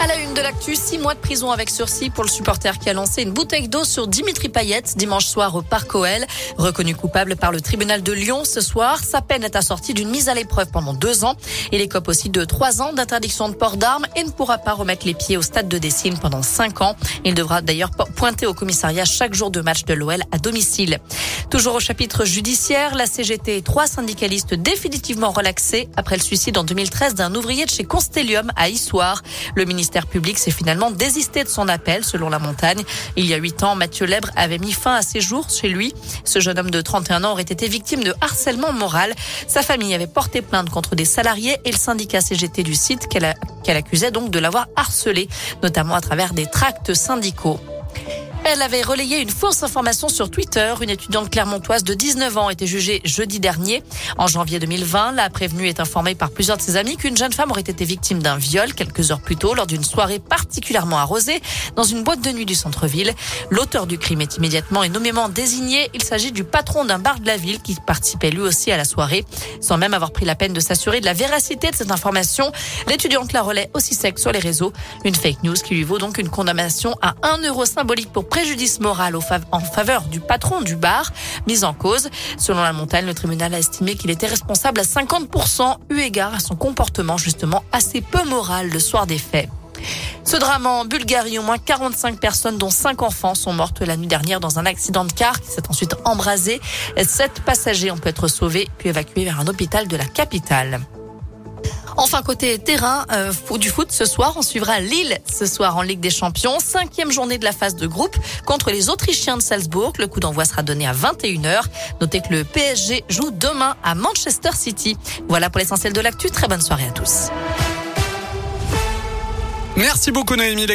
À la une de l'actu, six mois de prison avec sursis pour le supporter qui a lancé une bouteille d'eau sur Dimitri Payet dimanche soir au Parc OL. Reconnu coupable par le tribunal de Lyon ce soir, sa peine est assortie d'une mise à l'épreuve pendant deux ans. Il écope aussi de trois ans d'interdiction de port d'armes et ne pourra pas remettre les pieds au stade de Dessine pendant cinq ans. Il devra d'ailleurs pointer au commissariat chaque jour de match de l'OL à domicile. Toujours au chapitre judiciaire, la CGT et trois syndicalistes définitivement relaxés après le suicide en 2013 d'un ouvrier de chez Constellium à Issoire. Le ministère public s'est finalement désisté de son appel, selon la montagne. Il y a huit ans, Mathieu Lèbre avait mis fin à ses jours chez lui. Ce jeune homme de 31 ans aurait été victime de harcèlement moral. Sa famille avait porté plainte contre des salariés et le syndicat CGT du site qu'elle accusait donc de l'avoir harcelé, notamment à travers des tracts syndicaux. Elle avait relayé une fausse information sur Twitter. Une étudiante clermontoise de 19 ans était jugée jeudi dernier. En janvier 2020, la prévenue est informée par plusieurs de ses amis qu'une jeune femme aurait été victime d'un viol quelques heures plus tôt lors d'une soirée particulièrement arrosée dans une boîte de nuit du centre-ville. L'auteur du crime est immédiatement et nommément désigné. Il s'agit du patron d'un bar de la ville qui participait lui aussi à la soirée. Sans même avoir pris la peine de s'assurer de la véracité de cette information, l'étudiante la relaie aussi sec sur les réseaux. Une fake news qui lui vaut donc une condamnation à 1 euro symbolique pour préjudice moral en faveur du patron du bar, mis en cause. Selon la montagne, le tribunal a estimé qu'il était responsable à 50% eu égard à son comportement justement assez peu moral le soir des faits. Ce drame en Bulgarie, au moins 45 personnes, dont 5 enfants, sont mortes la nuit dernière dans un accident de car qui s'est ensuite embrasé. Sept passagers ont pu être sauvés puis évacués vers un hôpital de la capitale. Enfin, côté terrain euh, du foot, ce soir, on suivra Lille ce soir en Ligue des Champions. Cinquième journée de la phase de groupe contre les Autrichiens de Salzbourg. Le coup d'envoi sera donné à 21h. Notez que le PSG joue demain à Manchester City. Voilà pour l'essentiel de l'actu. Très bonne soirée à tous. Merci beaucoup Noémie.